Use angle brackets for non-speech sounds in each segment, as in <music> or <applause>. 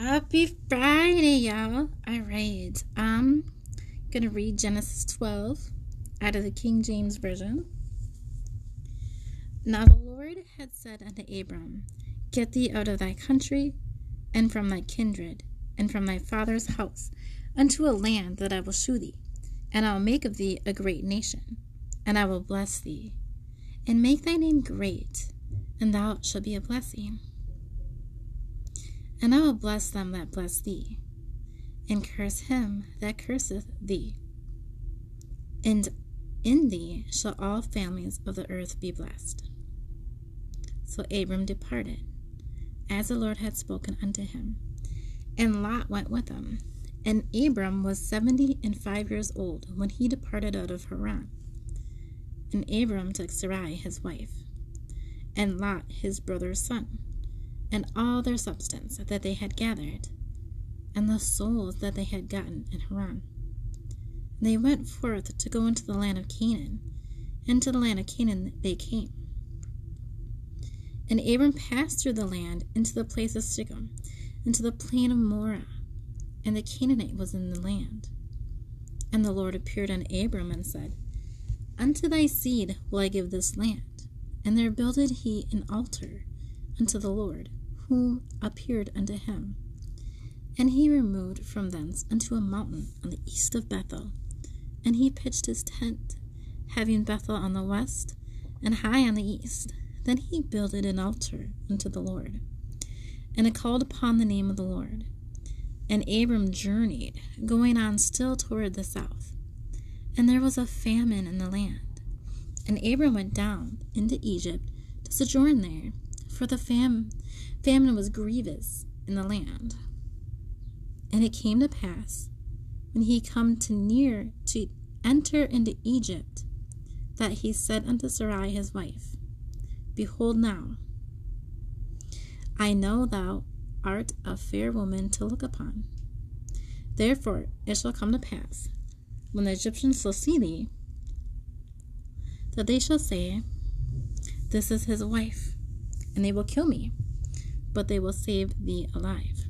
Happy Friday, y'all. All right. Um, I'm going to read Genesis 12 out of the King James Version. Now the Lord had said unto Abram, Get thee out of thy country, and from thy kindred, and from thy father's house, unto a land that I will shew thee, and I will make of thee a great nation, and I will bless thee, and make thy name great, and thou shalt be a blessing. And I will bless them that bless thee, and curse him that curseth thee. And in thee shall all families of the earth be blessed. So Abram departed, as the Lord had spoken unto him. And Lot went with him. And Abram was seventy and five years old when he departed out of Haran. And Abram took Sarai his wife, and Lot his brother's son and all their substance that they had gathered, and the souls that they had gotten in Haran. They went forth to go into the land of Canaan, and to the land of Canaan they came. And Abram passed through the land into the place of Shechem, into the plain of Moreh, and the Canaanite was in the land. And the Lord appeared unto Abram and said, Unto thy seed will I give this land. And there builded he an altar unto the Lord, who appeared unto him. And he removed from thence unto a mountain on the east of Bethel, and he pitched his tent, having Bethel on the west, and Hai on the east. Then he builded an altar unto the Lord, and it called upon the name of the Lord. And Abram journeyed, going on still toward the south. And there was a famine in the land. And Abram went down into Egypt to sojourn there, for the fam- famine was grievous in the land. And it came to pass, when he come to near to enter into Egypt, that he said unto Sarai his wife, Behold now, I know thou art a fair woman to look upon. Therefore it shall come to pass, when the Egyptians shall see thee, that they shall say, This is his wife, and they will kill me but they will save thee alive.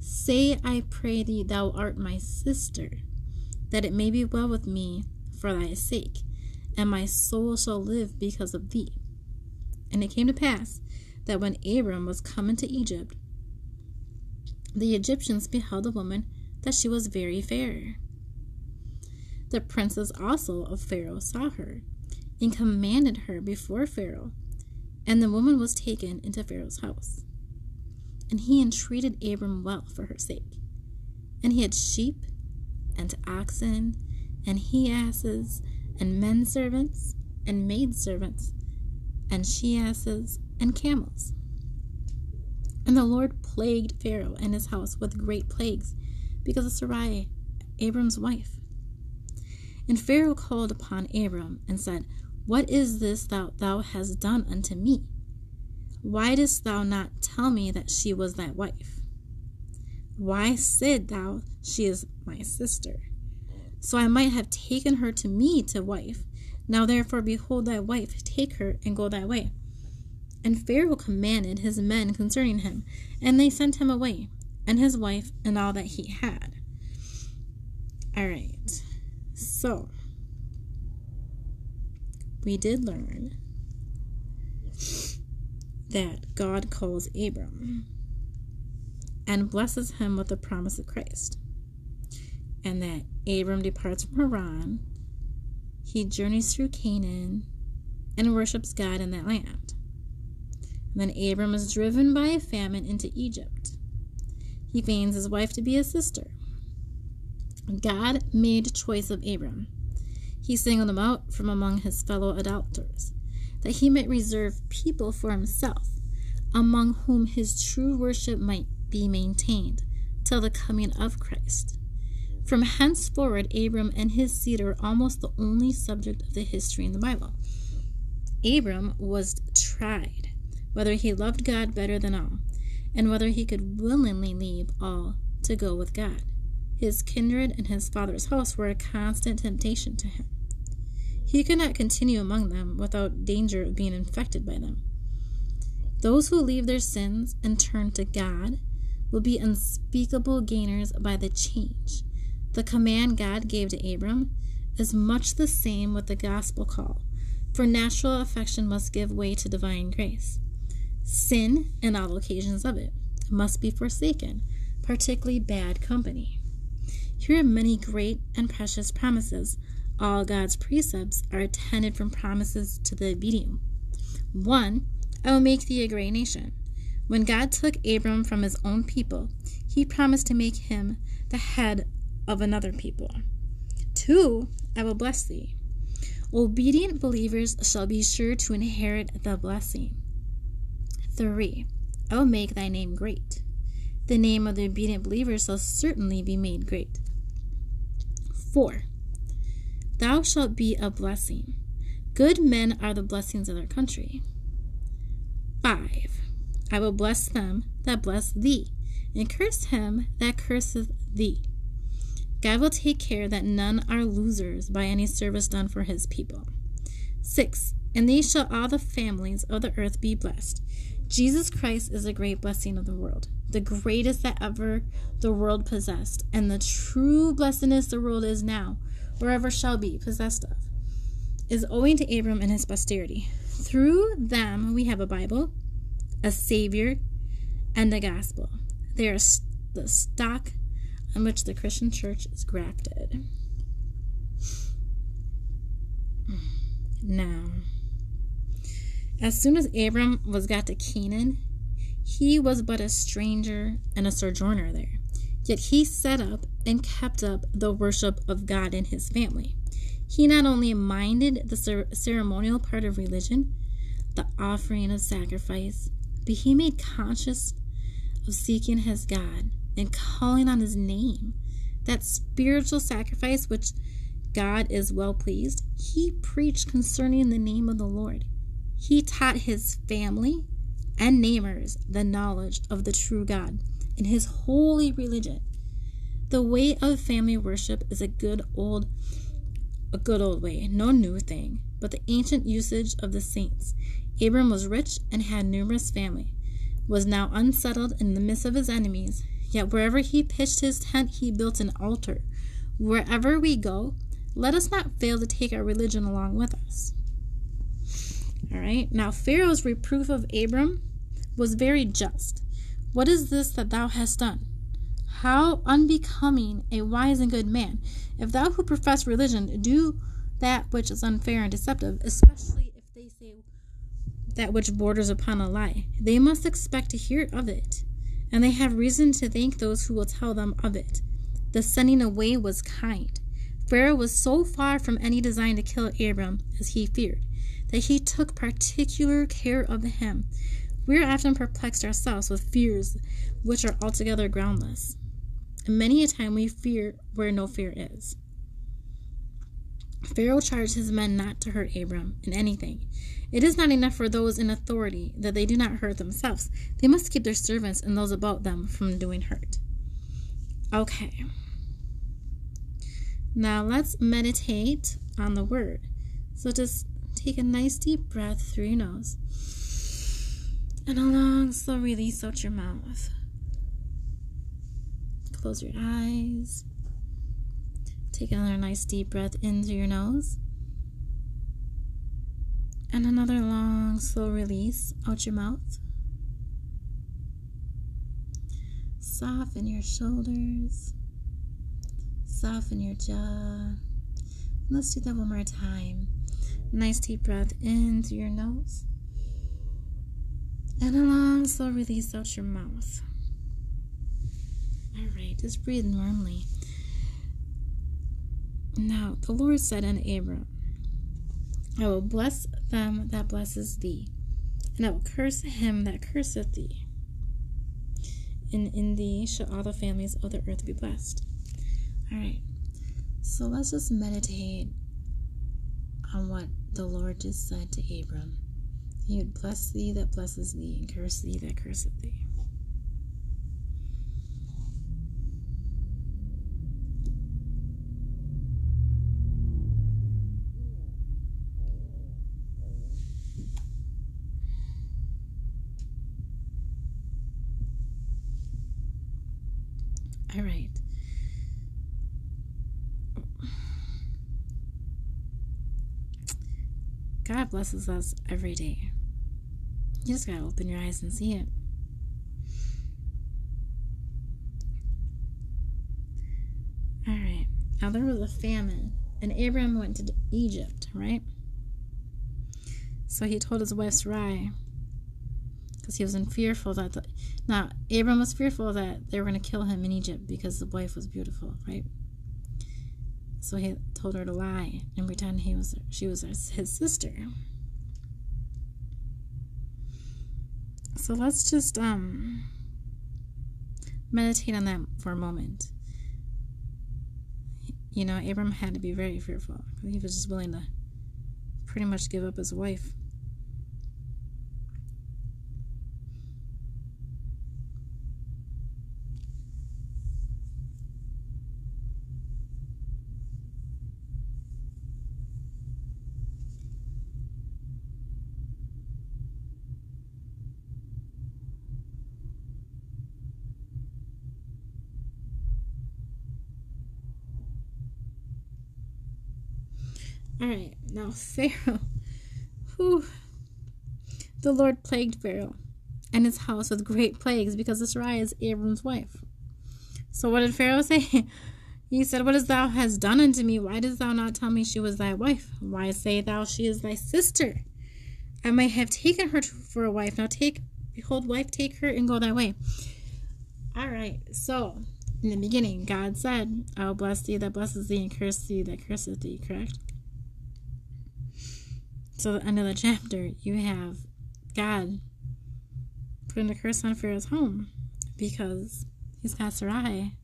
Say, I pray thee, thou art my sister, that it may be well with me for thy sake, and my soul shall live because of thee. And it came to pass that when Abram was come into Egypt, the Egyptians beheld the woman that she was very fair. The princes also of Pharaoh saw her, and commanded her before Pharaoh and the woman was taken into Pharaoh's house. And he entreated Abram well for her sake. And he had sheep, and oxen, and he asses, and men servants, and maid servants, and she asses, and camels. And the Lord plagued Pharaoh and his house with great plagues because of Sarai, Abram's wife. And Pharaoh called upon Abram and said, what is this that thou hast done unto me? Why didst thou not tell me that she was thy wife? Why said thou, She is my sister? So I might have taken her to me to wife. Now therefore, behold thy wife, take her and go thy way. And Pharaoh commanded his men concerning him, and they sent him away, and his wife, and all that he had. All right. So, we did learn that God calls Abram and blesses him with the promise of Christ, and that Abram departs from Haran. He journeys through Canaan and worships God in that land. And then Abram is driven by a famine into Egypt. He feigns his wife to be his sister. God made choice of Abram he singled him out from among his fellow adulterers, that he might reserve people for himself, among whom his true worship might be maintained till the coming of Christ. From henceforward, Abram and his seed are almost the only subject of the history in the Bible. Abram was tried whether he loved God better than all, and whether he could willingly leave all to go with God. His kindred and his father's house were a constant temptation to him. He could not continue among them without danger of being infected by them. Those who leave their sins and turn to God will be unspeakable gainers by the change. The command God gave to Abram is much the same with the gospel call, for natural affection must give way to divine grace. Sin, and all occasions of it, must be forsaken, particularly bad company. Here are many great and precious promises. All God's precepts are attended from promises to the obedient. One, I will make thee a great nation. When God took Abram from his own people, he promised to make him the head of another people. Two, I will bless thee. Obedient believers shall be sure to inherit the blessing. Three, I will make thy name great. The name of the obedient believer shall certainly be made great. Four, thou shalt be a blessing. Good men are the blessings of their country. Five, I will bless them that bless thee, and curse him that curseth thee. God will take care that none are losers by any service done for his people. 6. And these shall all the families of the earth be blessed. Jesus Christ is a great blessing of the world, the greatest that ever the world possessed, and the true blessedness the world is now, wherever shall be possessed of, is owing to Abram and his posterity. Through them we have a Bible, a Savior, and a gospel. They are the stock on which the Christian church is grafted. Now, as soon as Abram was got to Canaan, he was but a stranger and a sojourner there. Yet he set up and kept up the worship of God in his family. He not only minded the ceremonial part of religion, the offering of sacrifice, but he made conscious of seeking his God and calling on his name. That spiritual sacrifice which God is well pleased, he preached concerning the name of the Lord. He taught his family and neighbors the knowledge of the true God and his holy religion. The way of family worship is a good old a good old way, no new thing, but the ancient usage of the saints. Abram was rich and had numerous family, was now unsettled in the midst of his enemies, yet wherever he pitched his tent he built an altar. Wherever we go, let us not fail to take our religion along with us. All right. Now Pharaoh's reproof of Abram was very just. What is this that thou hast done? How unbecoming a wise and good man, if thou who profess religion do that which is unfair and deceptive, especially if they say that which borders upon a lie. They must expect to hear of it, and they have reason to thank those who will tell them of it. The sending away was kind. Pharaoh was so far from any design to kill Abram, as he feared, that he took particular care of him. We are often perplexed ourselves with fears which are altogether groundless. And many a time we fear where no fear is. Pharaoh charged his men not to hurt Abram in anything. It is not enough for those in authority that they do not hurt themselves. They must keep their servants and those about them from doing hurt. Okay. Now let's meditate on the word. So just take a nice deep breath through your nose and a long, slow release out your mouth. Close your eyes. Take another nice deep breath into your nose. And another long, slow release out your mouth. Soften your shoulders. Soften your jaw. Let's do that one more time. Nice deep breath in through your nose. And a long, slow release out your mouth. All right, just breathe normally. Now the Lord said unto Abram, I will bless them that blesses thee, and I will curse him that curseth thee. And in thee shall all the families of the earth be blessed. All right, so let's just meditate on what the Lord just said to Abram. He would bless thee that blesses thee, and curse thee that curseth thee. All right. God blesses us every day. You just gotta open your eyes and see it. All right. Now there was a famine, and Abraham went to Egypt, right? So he told his wife Sarai, because he was in fearful that the, now Abram was fearful that they were going to kill him in Egypt because the wife was beautiful, right? So he told her to lie and pretend he was she was his sister. So let's just um meditate on that for a moment. You know, Abram had to be very fearful. He was just willing to pretty much give up his wife. All right, now Pharaoh. <laughs> Whew. The Lord plagued Pharaoh and his house with great plagues because Sarai is Abram's wife. So what did Pharaoh say? <laughs> He said, What hast thou hast done unto me? Why dost thou not tell me she was thy wife? Why say thou she is thy sister? I might have taken her for a wife. Now take, behold, wife, take her and go thy way. All right, so in the beginning, God said, I will bless thee that blesses thee and curse thee that curseth thee, correct? So, the end of the chapter, you have God putting a curse on Pharaoh's home because he's got Sarai,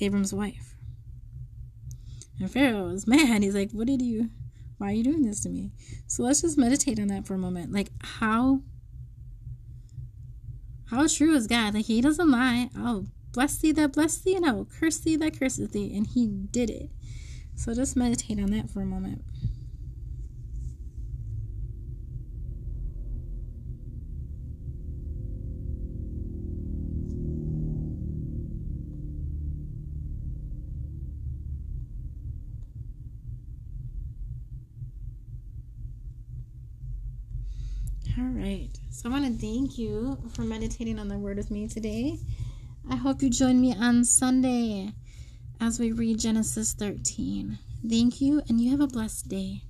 Abram's wife. And Pharaoh is mad. He's like, What did you, why are you doing this to me? So, let's just meditate on that for a moment. Like, how. How true is God? Like, He doesn't lie. I'll bless thee that bless thee, and I will curse thee that curseth thee. And He did it. So, just meditate on that for a moment. All right. So I want to thank you for meditating on the word with me today. I hope you join me on Sunday as we read Genesis 13. Thank you, and you have a blessed day.